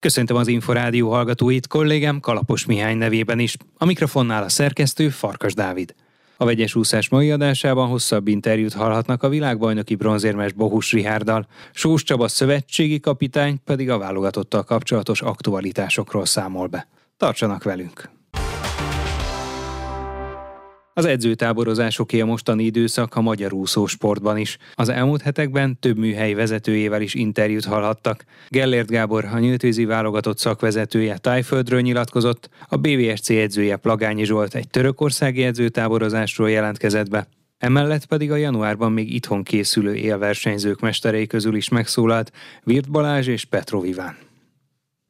Köszöntöm az Inforádió hallgatóit, kollégám Kalapos Mihály nevében is. A mikrofonnál a szerkesztő Farkas Dávid. A vegyes úszás mai adásában hosszabb interjút hallhatnak a világbajnoki bronzérmes Bohus Rihárdal, Sós Csaba szövetségi kapitány pedig a válogatottal kapcsolatos aktualitásokról számol be. Tartsanak velünk! Az edzőtáborozásoké a mostani időszak a magyar úszósportban is. Az elmúlt hetekben több műhely vezetőjével is interjút hallhattak. Gellért Gábor, a nyíltvízi válogatott szakvezetője Tájföldről nyilatkozott, a BVSC edzője Plagányi Zsolt egy törökországi edzőtáborozásról jelentkezett be. Emellett pedig a januárban még itthon készülő élversenyzők mesterei közül is megszólalt Virt Balázs és Petroviván.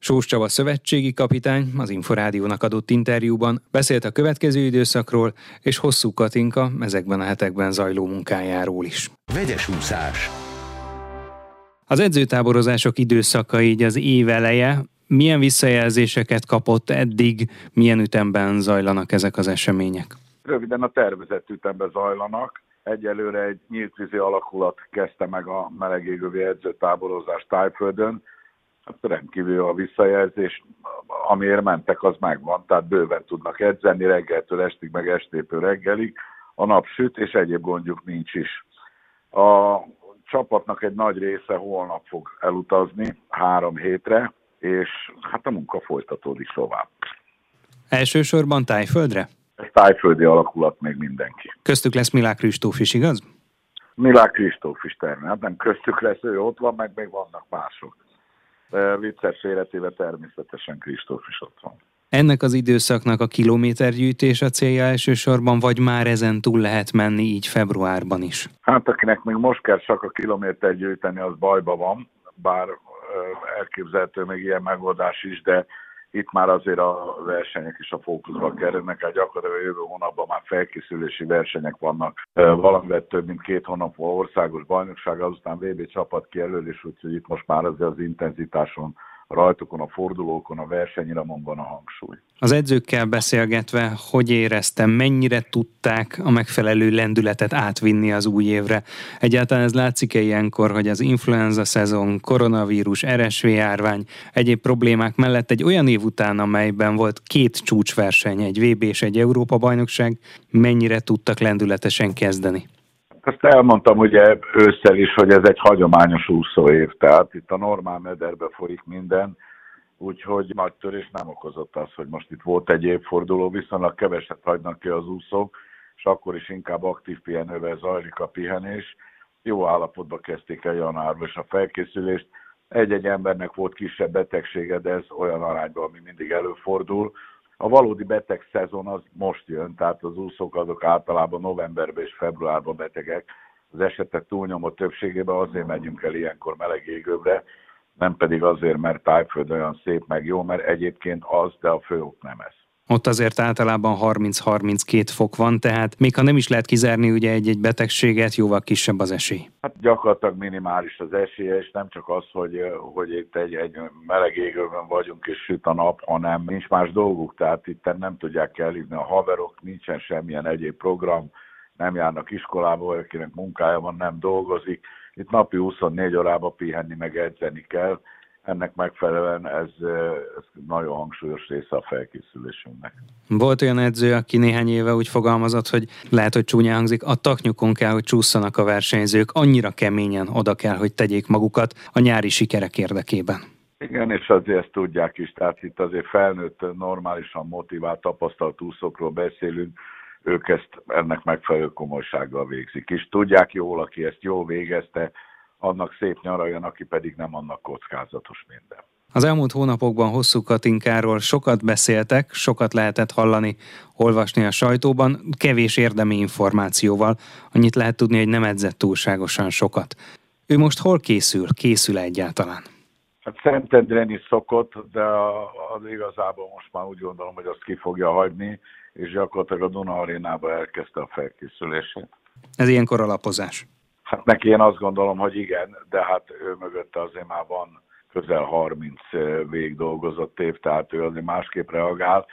Sós Csaba szövetségi kapitány az Inforádiónak adott interjúban beszélt a következő időszakról, és hosszú Katinka ezekben a hetekben zajló munkájáról is. Vegyes úszás. Az edzőtáborozások időszaka így az év eleje. Milyen visszajelzéseket kapott eddig, milyen ütemben zajlanak ezek az események? Röviden a tervezett ütemben zajlanak. Egyelőre egy nyílt vízi alakulat kezdte meg a melegégövi edzőtáborozást Tájföldön, hát rendkívül a visszajelzés, amiért mentek, az megvan, tehát bőven tudnak edzeni reggeltől estig, meg estépől reggelig, a nap süt, és egyéb gondjuk nincs is. A csapatnak egy nagy része holnap fog elutazni, három hétre, és hát a munka folytatódik tovább. Elsősorban Tájföldre? Ez tájföldi alakulat még mindenki. Köztük lesz Milák Kristóf is, igaz? Milák Kristóf is természetesen, hát nem köztük lesz, ő ott van, meg még vannak mások vicces életével természetesen Kristóf is ott van. Ennek az időszaknak a kilométergyűjtés a célja elsősorban, vagy már ezen túl lehet menni így februárban is? Hát akinek még most kell csak a kilométer gyűjteni, az bajba van, bár elképzelhető még ilyen megoldás is, de itt már azért a versenyek is a fókuszba kerülnek, hát gyakorlatilag jövő hónapban már felkészülési versenyek vannak, valamivel több mint két hónap országos bajnokság, azután VB csapat kijelölés, úgyhogy itt most már azért az intenzitáson rajtokon, a fordulókon, a versenyiramon van a hangsúly. Az edzőkkel beszélgetve, hogy éreztem, mennyire tudták a megfelelő lendületet átvinni az új évre? Egyáltalán ez látszik-e ilyenkor, hogy az influenza szezon, koronavírus, RSV járvány, egyéb problémák mellett egy olyan év után, amelyben volt két csúcsverseny, egy VB és egy Európa bajnokság, mennyire tudtak lendületesen kezdeni? Ezt elmondtam ugye ősszel is, hogy ez egy hagyományos úszóév, tehát itt a normál mederbe folyik minden, úgyhogy nagy törés nem okozott az, hogy most itt volt egy évforduló, viszonylag keveset hagynak ki az úszók, és akkor is inkább aktív pihenővel zajlik a pihenés. Jó állapotba kezdték el januárban és a felkészülést. Egy-egy embernek volt kisebb betegsége, de ez olyan arányban, ami mindig előfordul. A valódi beteg szezon az most jön, tehát az úszók azok általában novemberben és februárban betegek. Az esetek túlnyomó többségében azért megyünk el ilyenkor meleg égőbre, nem pedig azért, mert Tájföld olyan szép meg jó, mert egyébként az, de a fő ok nem ez. Ott azért általában 30-32 fok van, tehát még ha nem is lehet kizárni ugye egy-egy betegséget, jóval kisebb az esély. Hát gyakorlatilag minimális az esélye, és nem csak az, hogy, hogy itt egy, egy meleg égőben vagyunk és süt a nap, hanem nincs más dolguk, tehát itt nem tudják elhívni a haverok, nincsen semmilyen egyéb program, nem járnak iskolába, akinek munkája van, nem dolgozik. Itt napi 24 órába pihenni, meg edzeni kell, ennek megfelelően ez, ez nagyon hangsúlyos része a felkészülésünknek. Volt olyan edző, aki néhány éve úgy fogalmazott, hogy lehet, hogy csúnya hangzik, a taknyukon kell, hogy csúszanak a versenyzők, annyira keményen oda kell, hogy tegyék magukat a nyári sikerek érdekében. Igen, és azért ezt tudják is, tehát itt azért felnőtt, normálisan motivált, tapasztalt úszókról beszélünk, ők ezt ennek megfelelő komolysággal végzik. És tudják jól, aki ezt jól végezte, annak szép nyaraljon, aki pedig nem annak kockázatos minden. Az elmúlt hónapokban hosszú Katinkáról sokat beszéltek, sokat lehetett hallani, olvasni a sajtóban, kevés érdemi információval. Annyit lehet tudni, hogy nem edzett túlságosan sokat. Ő most hol készül? Készül egyáltalán? Hát Szentendren is szokott, de az igazából most már úgy gondolom, hogy azt ki fogja hagyni, és gyakorlatilag a Duna arénába elkezdte a felkészülését. Ez ilyenkor alapozás? Hát neki én azt gondolom, hogy igen, de hát ő mögötte azért már van közel 30 vég dolgozott év, tehát ő azért másképp reagál.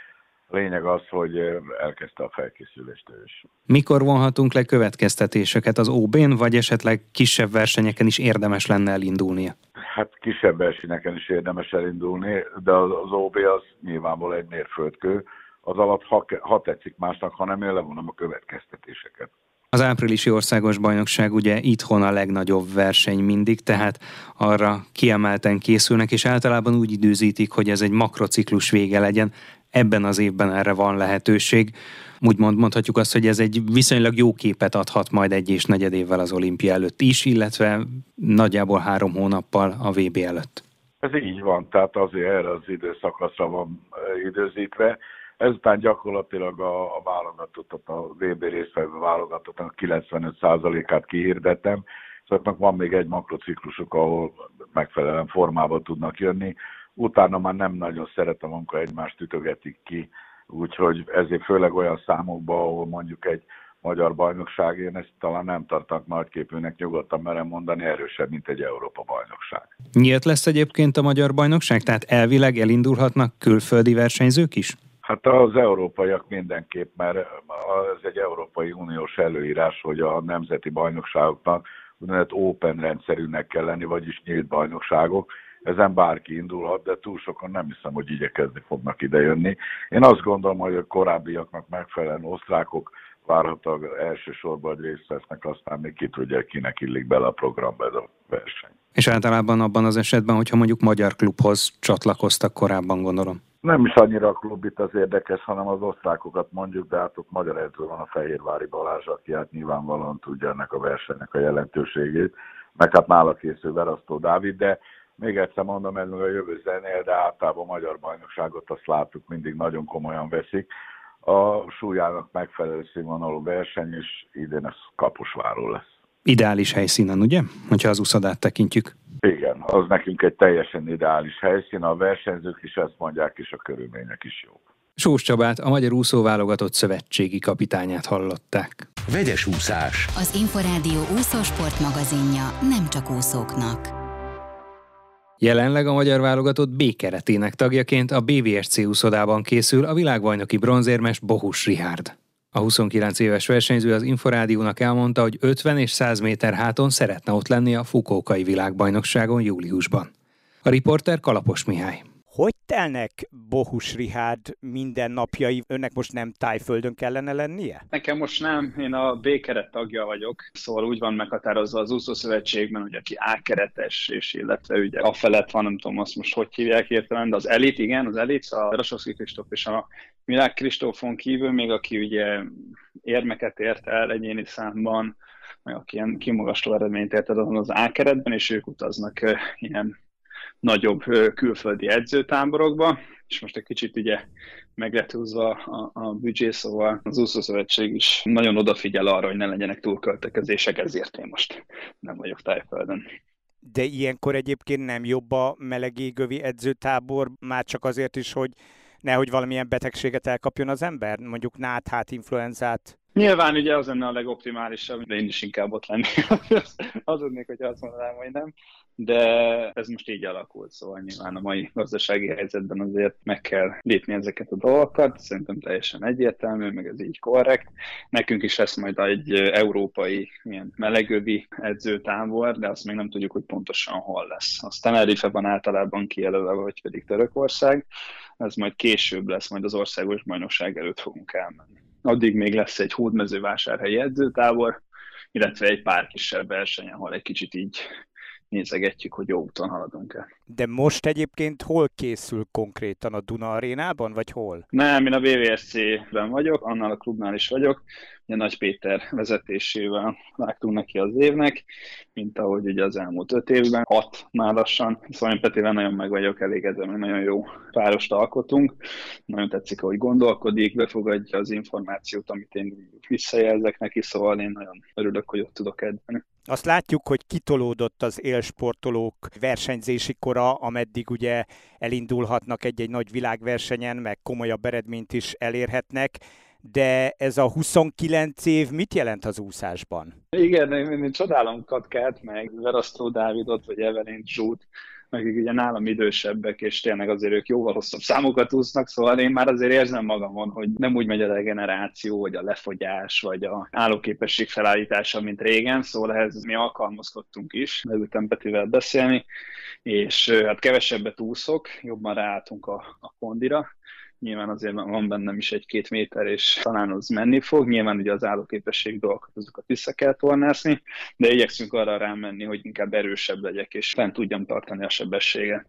Lényeg az, hogy elkezdte a felkészülést ő is. Mikor vonhatunk le következtetéseket az OB-n, vagy esetleg kisebb versenyeken is érdemes lenne elindulnia? Hát kisebb versenyeken is érdemes elindulni, de az OB az nyilvánvalóan egy mérföldkő, az alatt, ha, ha tetszik másnak, ha nem, én levonom a következtetéseket. Az áprilisi országos bajnokság ugye itthon a legnagyobb verseny mindig, tehát arra kiemelten készülnek, és általában úgy időzítik, hogy ez egy makrociklus vége legyen. Ebben az évben erre van lehetőség. Úgymond mondhatjuk azt, hogy ez egy viszonylag jó képet adhat majd egy és negyed évvel az olimpia előtt is, illetve nagyjából három hónappal a VB előtt. Ez így van, tehát azért erre az időszakaszra van időzítve. Ezután gyakorlatilag a, a válogatottat, a VB résztvevő válogatottak 95%-át kihirdettem, szóval van még egy makrociklusuk, ahol megfelelően formába tudnak jönni. Utána már nem nagyon szeretem, amikor egymást ütögetik ki, úgyhogy ezért főleg olyan számokban, ahol mondjuk egy magyar bajnokság, én ezt talán nem tartanak nagyképűnek, nyugodtan merem mondani, erősebb, mint egy Európa bajnokság. Nyílt lesz egyébként a magyar bajnokság? Tehát elvileg elindulhatnak külföldi versenyzők is? Hát az európaiak mindenképp, mert ez egy Európai Uniós előírás, hogy a nemzeti bajnokságoknak úgynevezett open rendszerűnek kell lenni, vagyis nyílt bajnokságok. Ezen bárki indulhat, de túl sokan nem hiszem, hogy igyekezni fognak idejönni. Én azt gondolom, hogy a korábbiaknak megfelelően osztrákok várhatóan elsősorban, részt vesznek, aztán még ki tudja, kinek illik bele a programba ez a verseny. És általában abban az esetben, hogyha mondjuk magyar klubhoz csatlakoztak korábban, gondolom nem is annyira a klub itt az érdekes, hanem az osztrákokat mondjuk, de hát ott magyar edző van a Fehérvári Balázs, aki hát nyilvánvalóan tudja ennek a versenynek a jelentőségét, meg hát nála készül Verasztó Dávid, de még egyszer mondom, ez meg a jövő zenél, de általában a magyar bajnokságot azt láttuk, mindig nagyon komolyan veszik. A súlyának megfelelő színvonalú verseny, és idén ez kapusváró lesz. Ideális helyszínen, ugye? Hogyha az uszadát tekintjük. Igen, az nekünk egy teljesen ideális helyszín, a versenyzők is ezt mondják, és a körülmények is jók. Sós Csabát, a Magyar Úszó Válogatott Szövetségi kapitányát hallották. Vegyes úszás. Az Inforádió úszósport magazinja nem csak úszóknak. Jelenleg a magyar válogatott B keretének tagjaként a BVSC úszodában készül a világbajnoki bronzérmes Bohus Rihárd. A 29 éves versenyző az Inforádiónak elmondta, hogy 50 és 100 méter háton szeretne ott lenni a Fukókai világbajnokságon júliusban. A riporter Kalapos Mihály. Telnek Bohus Rihárd minden napjai? Önnek most nem tájföldön kellene lennie? Nekem most nem, én a B-keret tagja vagyok, szóval úgy van meghatározva az úszószövetségben, hogy aki A-keretes, és illetve ugye a felett van, nem tudom azt most hogy hívják értelem, de az elit, igen, az elit, a Rasowski Kristóf és a Milák Kristófon kívül, még aki ugye érmeket ért el egyéni számban, aki ilyen kimagasló eredményt ért el az A-keretben, és ők utaznak ilyen nagyobb külföldi edzőtáborokba, és most egy kicsit ugye meg lett húzva a, a büdzsé, szóval az úszószövetség is nagyon odafigyel arra, hogy ne legyenek túlköltekezések, ezért én most nem vagyok tájföldön. De ilyenkor egyébként nem jobb a melegégövi edzőtábor, már csak azért is, hogy nehogy valamilyen betegséget elkapjon az ember, mondjuk náthát, influenzát? Nyilván ugye az lenne a legoptimálisabb, de én is inkább ott lennék. az tudnék, hogy azt mondanám, hogy nem. De ez most így alakult, szóval nyilván a mai gazdasági helyzetben azért meg kell lépni ezeket a dolgokat. Szerintem teljesen egyértelmű, meg ez így korrekt. Nekünk is lesz majd egy európai ilyen melegövi edzőtábor, de azt még nem tudjuk, hogy pontosan hol lesz. A Tenerife van általában kijelölve, vagy pedig Törökország. Ez majd később lesz, majd az országos bajnokság előtt fogunk elmenni addig még lesz egy hódmezővásárhelyi edzőtábor, illetve egy pár kisebb verseny, ahol egy kicsit így nézegetjük, hogy jó úton haladunk-e. De most egyébként hol készül konkrétan a Duna arénában, vagy hol? Nem, én a BVSC-ben vagyok, annál a klubnál is vagyok, ugye Nagy Péter vezetésével vágtunk neki az évnek, mint ahogy ugye az elmúlt öt évben, hat már lassan, szóval én Petivel nagyon meg vagyok elégedve, mert nagyon jó párost alkotunk, nagyon tetszik, ahogy gondolkodik, befogadja az információt, amit én visszajelzek neki, szóval én nagyon örülök, hogy ott tudok edzeni. Azt látjuk, hogy kitolódott az élsportolók versenyzési kora, ameddig ugye elindulhatnak egy-egy nagy világversenyen, meg komolyabb eredményt is elérhetnek de ez a 29 év mit jelent az úszásban? Igen, én, én csodálom Katkát, meg Verasztó Dávidot, vagy Evelyn Zsút, akik ugye nálam idősebbek, és tényleg azért ők jóval hosszabb számokat úsznak, szóval én már azért érzem magamon, hogy nem úgy megy a regeneráció, vagy a lefogyás, vagy a állóképesség felállítása, mint régen, szóval ehhez mi alkalmazkodtunk is, leültem Petivel beszélni, és hát kevesebbet úszok, jobban ráálltunk a, a kondira, nyilván azért van bennem is egy-két méter, és talán az menni fog. Nyilván ugye az állóképesség dolgokat, azokat vissza kell tornászni, de igyekszünk arra rámenni, hogy inkább erősebb legyek, és fent tudjam tartani a sebességet.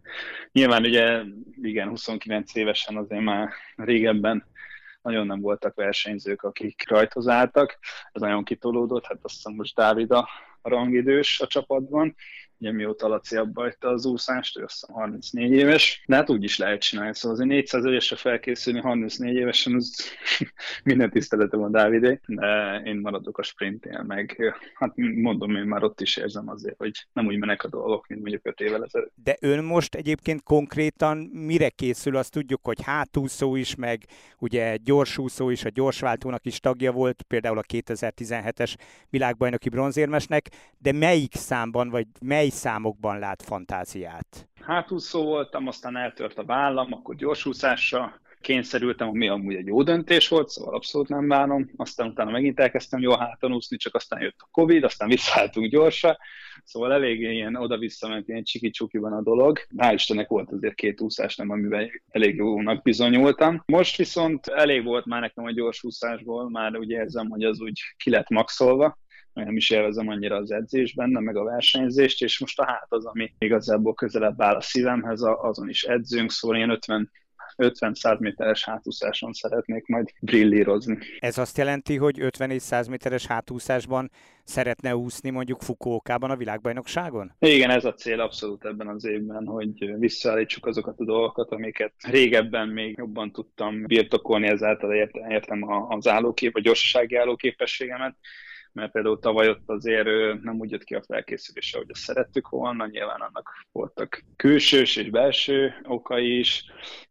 Nyilván ugye, igen, 29 évesen azért már régebben nagyon nem voltak versenyzők, akik rajthoz álltak, ez nagyon kitolódott, hát azt hiszem most Dávid a rangidős a csapatban, ugye mióta Laci abba hagyta az úszást, ő azt 34 éves, de hát úgy is lehet csinálni, szóval azért 400 évesre felkészülni 34 évesen, az minden tiszteletem a Dávidé, de én maradok a sprintén, meg hát mondom, én már ott is érzem azért, hogy nem úgy menek a dolgok, mint mondjuk 5 évvel ezelőtt. De ön most egyébként konkrétan mire készül? Azt tudjuk, hogy hátúszó is, meg ugye gyorsúszó is, a gyorsváltónak is tagja volt, például a 2017-es világbajnoki bronzérmesnek, de melyik számban, vagy mely mely számokban lát fantáziát? Hátúszó voltam, aztán eltört a vállam, akkor gyorsúszásra kényszerültem, ami amúgy egy jó döntés volt, szóval abszolút nem bánom. Aztán utána megint elkezdtem jól háton úszni, csak aztán jött a Covid, aztán visszaálltunk gyorsan. Szóval elég ilyen oda-vissza ment ilyen csiki-csukiban a dolog. Hál' Istennek volt azért két úszás, nem, amiben elég jónak bizonyultam. Most viszont elég volt már nekem a gyors úszásból, már úgy érzem, hogy az úgy ki lett maxolva nem is élvezem annyira az edzésben, meg a versenyzést, és most a hát az, ami igazából közelebb áll a szívemhez, azon is edzünk, szóval ilyen 50 50-100 méteres hátúszáson szeretnék majd brillírozni. Ez azt jelenti, hogy 50 és 100 méteres hátúszásban szeretne úszni mondjuk Fukuokában a világbajnokságon? Igen, ez a cél abszolút ebben az évben, hogy visszaállítsuk azokat a dolgokat, amiket régebben még jobban tudtam birtokolni, ezáltal értem az állókép, a gyorsasági állóképességemet, mert például tavaly ott azért nem úgy jött ki a felkészülése, hogy azt szerettük volna, nyilván annak voltak külsős és belső okai is,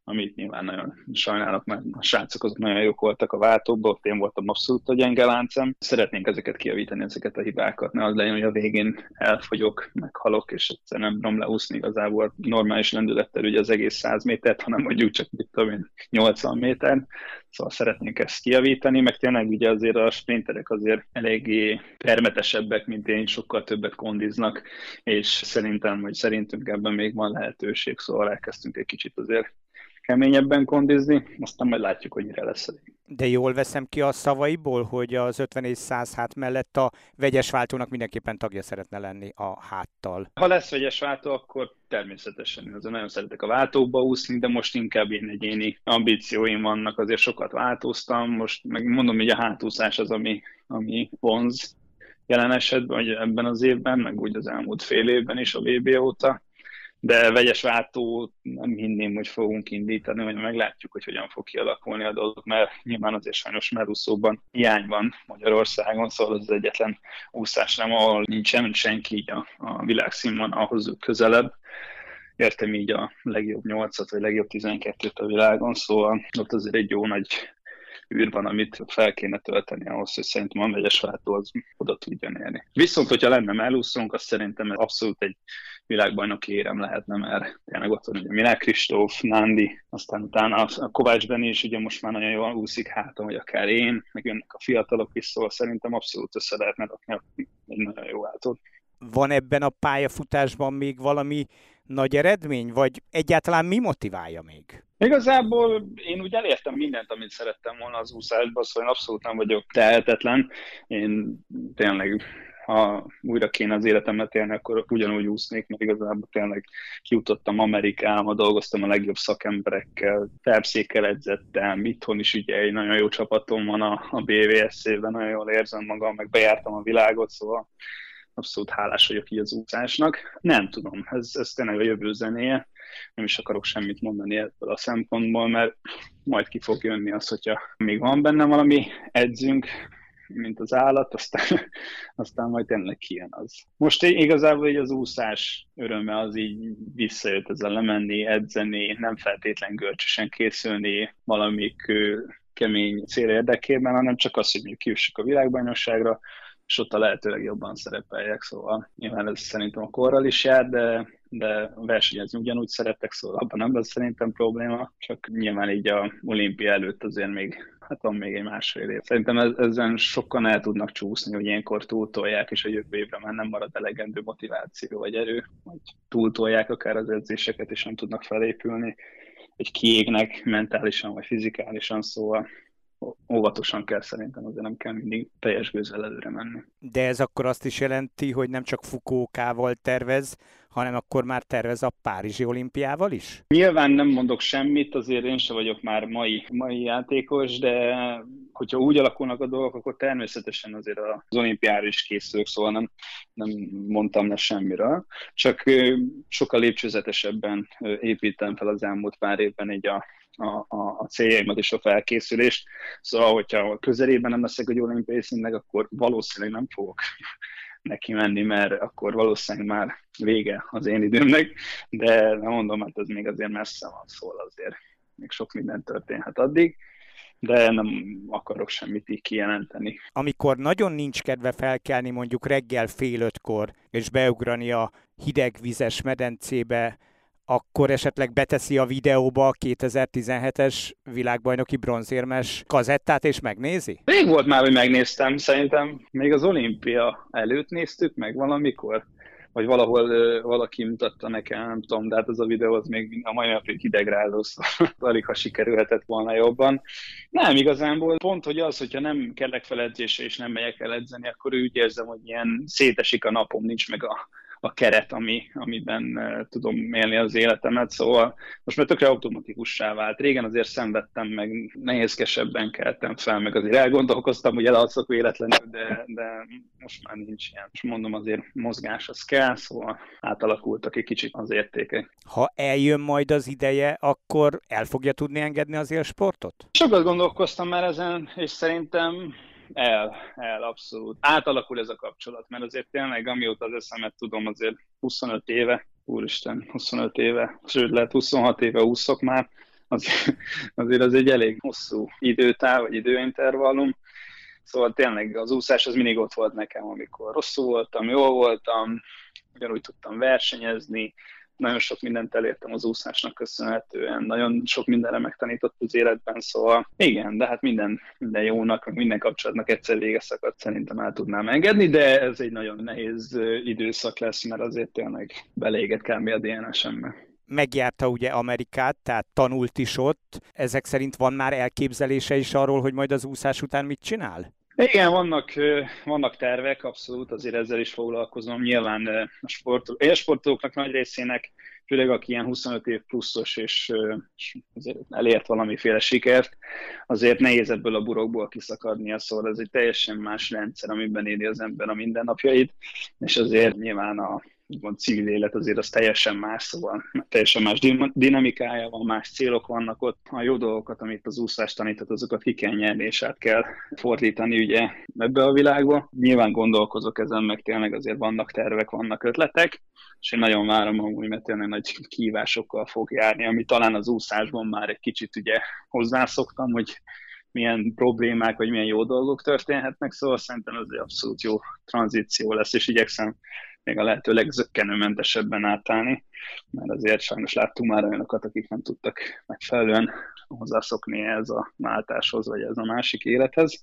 amit nyilván nagyon sajnálok, mert a srácok azok nagyon jók voltak a váltókban, ott én voltam abszolút a gyenge láncem. Szeretnénk ezeket kiavítani, ezeket a hibákat, ne az legyen, hogy a végén elfogyok, meghalok, és egyszer nem tudom leúszni igazából normális lendülettel ugye az egész 100 métert, hanem mondjuk csak mit tudom én, 80 méter. Szóval szeretnénk ezt kiavítani, meg tényleg ugye azért a sprinterek azért eléggé permetesebbek, mint én, sokkal többet kondiznak, és szerintem, hogy szerintünk ebben még van lehetőség, szóval elkezdtünk egy kicsit azért keményebben kondizni, aztán majd látjuk, hogy mire lesz. De jól veszem ki a szavaiból, hogy az 50 és 100 hát mellett a vegyes váltónak mindenképpen tagja szeretne lenni a háttal. Ha lesz vegyes váltó, akkor természetesen. Azért nagyon szeretek a váltókba úszni, de most inkább én egyéni ambícióim vannak, azért sokat változtam. Most meg mondom, hogy a hátúszás az, ami, ami vonz jelen esetben, vagy ebben az évben, meg úgy az elmúlt fél évben is a VB óta de vegyes váltó nem hinném, hogy fogunk indítani, vagy meglátjuk, hogy hogyan fog kialakulni a dolog, mert nyilván azért sajnos melúszóban hiány van Magyarországon, szóval az egyetlen úszás nem, ahol nincsen senki így a, a világszínvonalhoz közelebb. Értem így a legjobb nyolcat, vagy legjobb 12-t a világon, szóval ott azért egy jó nagy űr van, amit fel kéne tölteni ahhoz, hogy szerintem a megyes váltó az oda tudjon érni. Viszont, hogyha lenne melúszónk, azt szerintem ez abszolút egy világbajnoki érem lehetne, mert tényleg ott van ugye Milák Kristóf, Nándi, aztán utána a Kovács Benni is ugye most már nagyon jól úszik hátam, hogy akár én, meg jönnek a fiatalok is, szóval szerintem abszolút össze lehetne rakni egy nagyon jó átot. Van ebben a pályafutásban még valami nagy eredmény, vagy egyáltalán mi motiválja még? Igazából én úgy elértem mindent, amit szerettem volna az úszásban, szóval én abszolút nem vagyok tehetetlen. Én tényleg ha újra kéne az életemet élni, akkor ugyanúgy úsznék, mert igazából tényleg kijutottam Amerikába, dolgoztam a legjobb szakemberekkel, terpszékkel edzettem, itthon is ugye egy nagyon jó csapatom van a, a BVSC-ben, nagyon jól érzem magam, meg bejártam a világot, szóval abszolút hálás vagyok így az úszásnak. Nem tudom, ez, ez tényleg a jövő zenéje, nem is akarok semmit mondani ebből a szempontból, mert majd ki fog jönni az, hogyha még van benne valami edzünk, mint az állat, aztán, aztán majd tényleg kijön az. Most igazából így az úszás öröme az így visszajött ezzel lemenni, edzeni, nem feltétlen görcsösen készülni valamik kemény cél érdekében, hanem csak az, hogy kiussuk a világbajnokságra, és ott a lehetőleg jobban szerepeljek, szóval nyilván ez szerintem a korral is jár, de de versenyezni ugyanúgy szerettek, szóval abban nem lesz szerintem probléma, csak nyilván így a olimpia előtt azért még, hát van még egy másfél év. Szerintem ezen sokan el tudnak csúszni, hogy ilyenkor túltolják, és a jövő évre már nem marad elegendő motiváció vagy erő, vagy túltolják akár az edzéseket, és nem tudnak felépülni, egy kiégnek mentálisan vagy fizikálisan, szóval óvatosan kell szerintem, azért nem kell mindig teljes gőzzel előre menni. De ez akkor azt is jelenti, hogy nem csak Fukókával tervez, hanem akkor már tervez a Párizsi olimpiával is? Nyilván nem mondok semmit, azért én sem vagyok már mai, mai játékos, de hogyha úgy alakulnak a dolgok, akkor természetesen azért az olimpiára is készülök, szóval nem, nem mondtam le semmiről. Csak sokkal lépcsőzetesebben építem fel az elmúlt pár évben egy a, a, a, a céljaimat és a felkészülést. Szóval, hogyha közelében nem leszek egy olimpiai színnek, akkor valószínűleg nem fogok neki menni, mert akkor valószínűleg már vége az én időmnek, de nem mondom, hát ez még azért messze van, szól azért még sok minden történhet addig de nem akarok semmit így kijelenteni. Amikor nagyon nincs kedve felkelni mondjuk reggel fél ötkor, és beugrani a hidegvizes medencébe, akkor esetleg beteszi a videóba a 2017-es világbajnoki bronzérmes kazettát és megnézi? Rég volt már, hogy megnéztem, szerintem még az olimpia előtt néztük meg valamikor, vagy valahol ö, valaki mutatta nekem, nem tudom, de hát az a videó az még a mai napig hidegrázó, szóval alig ha sikerülhetett volna jobban. Nem, igazából pont, hogy az, hogyha nem kellek fel edzésre és nem megyek el edzeni, akkor úgy érzem, hogy ilyen szétesik a napom, nincs meg a, a keret, ami, amiben tudom élni az életemet, szóval most már tökre automatikussá vált. Régen azért szenvedtem, meg nehézkesebben keltem fel, meg azért elgondolkoztam, hogy elalszok véletlenül, de, de most már nincs ilyen. És mondom, azért mozgás az kell, szóval átalakultak egy kicsit az értékek. Ha eljön majd az ideje, akkor el fogja tudni engedni az élsportot? Sokat gondolkoztam már ezen, és szerintem el, el, abszolút. Átalakul ez a kapcsolat, mert azért tényleg, amióta az eszemet tudom, azért 25 éve, úristen, 25 éve, sőt lehet 26 éve úszok már, azért, azért az egy elég hosszú időtáv, vagy időintervallum, Szóval tényleg az úszás az mindig ott volt nekem, amikor rosszul voltam, jól voltam, ugyanúgy tudtam versenyezni, nagyon sok mindent elértem az úszásnak köszönhetően, nagyon sok mindenre megtanított az életben, szóval igen, de hát minden, minden jónak, minden kapcsolatnak egyszer vége szakadt szerintem el tudnám engedni, de ez egy nagyon nehéz időszak lesz, mert azért tényleg beléget kb. a DNS-embe megjárta ugye Amerikát, tehát tanult is ott. Ezek szerint van már elképzelése is arról, hogy majd az úszás után mit csinál? Igen, vannak, vannak tervek, abszolút, azért ezzel is foglalkozom. Nyilván a sportolók, élsportolóknak nagy részének, főleg aki ilyen 25 év pluszos, és, és azért elért valamiféle sikert, azért nehéz ebből a burokból kiszakadnia, szóval ez egy teljesen más rendszer, amiben éli az ember a mindennapjait, és azért nyilván a, úgymond civil élet azért az teljesen más, szóval teljesen más dinamikája van, más célok vannak ott. A jó dolgokat, amit az úszás tanított, azokat ki kell nyerni, és át kell fordítani ugye ebbe a világba. Nyilván gondolkozok ezen, meg tényleg azért vannak tervek, vannak ötletek, és én nagyon várom amúgy, mert tényleg nagy kívásokkal fog járni, ami talán az úszásban már egy kicsit ugye hozzászoktam, hogy milyen problémák, vagy milyen jó dolgok történhetnek, szóval szerintem ez egy abszolút jó tranzíció lesz, és igyekszem még a lehető legzökkenőmentesebben átállni, mert azért sajnos láttunk már olyanokat, akik nem tudtak megfelelően hozzászokni ez a váltáshoz, vagy ez a másik élethez.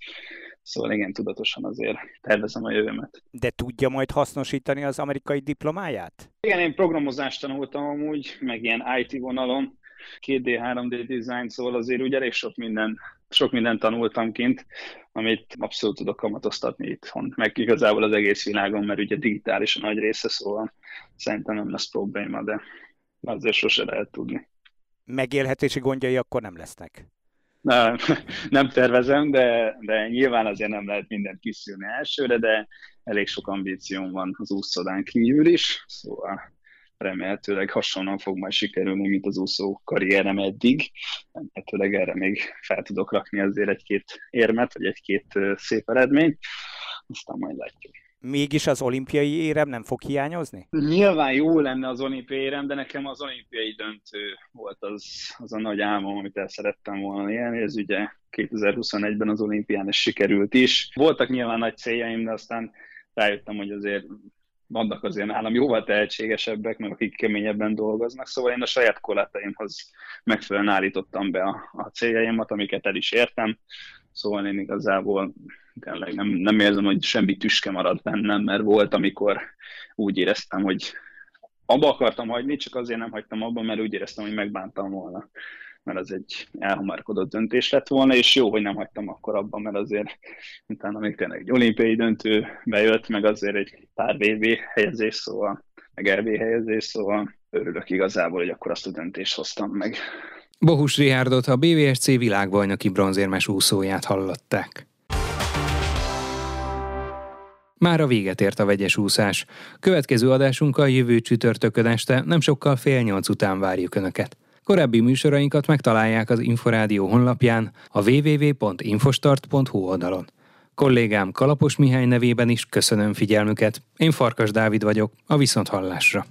Szóval igen, tudatosan azért tervezem a jövőmet. De tudja majd hasznosítani az amerikai diplomáját? Igen, én programozást tanultam amúgy, meg ilyen IT vonalon, 2D, 3D design, szóval azért úgy elég sok minden sok mindent tanultam kint, amit abszolút tudok kamatoztatni itthon, meg igazából az egész világon, mert ugye digitális a nagy része, szóval szerintem nem lesz probléma, de azért sose lehet tudni. Megélhetési gondjai akkor nem lesznek? Nem, nem tervezem, de, de nyilván azért nem lehet mindent kiszűrni elsőre, de elég sok ambícióm van az úszodán kívül is, szóval remélhetőleg hasonlóan fog majd sikerülni, mint az úszó karrierem eddig. Remélhetőleg erre még fel tudok rakni azért egy-két érmet, vagy egy-két szép eredményt, aztán majd látjuk. Mégis az olimpiai érem nem fog hiányozni? Nyilván jó lenne az olimpiai érem, de nekem az olimpiai döntő volt az, az a nagy álmom, amit el szerettem volna élni. Ez ugye 2021-ben az olimpián is sikerült is. Voltak nyilván nagy céljaim, de aztán rájöttem, hogy azért vannak azért nálam jóval tehetségesebbek, meg akik keményebben dolgoznak, szóval én a saját korlátaimhoz megfelelően állítottam be a, a céljaimat, amiket el is értem, szóval én igazából tényleg nem, nem érzem, hogy semmi tüske maradt bennem, mert volt, amikor úgy éreztem, hogy abba akartam hagyni, csak azért nem hagytam abba, mert úgy éreztem, hogy megbántam volna mert az egy elhamarkodott döntés lett volna, és jó, hogy nem hagytam akkor abban, mert azért utána még tényleg egy olimpiai döntő bejött, meg azért egy pár VB helyezés, szóval, meg LB helyezés, szóval örülök igazából, hogy akkor azt a döntést hoztam meg. Bohus Rihárdot a BVSC világbajnoki bronzérmes úszóját hallották. Már a véget ért a vegyes úszás. Következő adásunkkal jövő csütörtökön este nem sokkal fél nyolc után várjuk Önöket. Korábbi műsorainkat megtalálják az Inforádió honlapján, a www.infostart.hu oldalon. Kollégám Kalapos Mihály nevében is köszönöm figyelmüket. Én Farkas Dávid vagyok, a Viszonthallásra.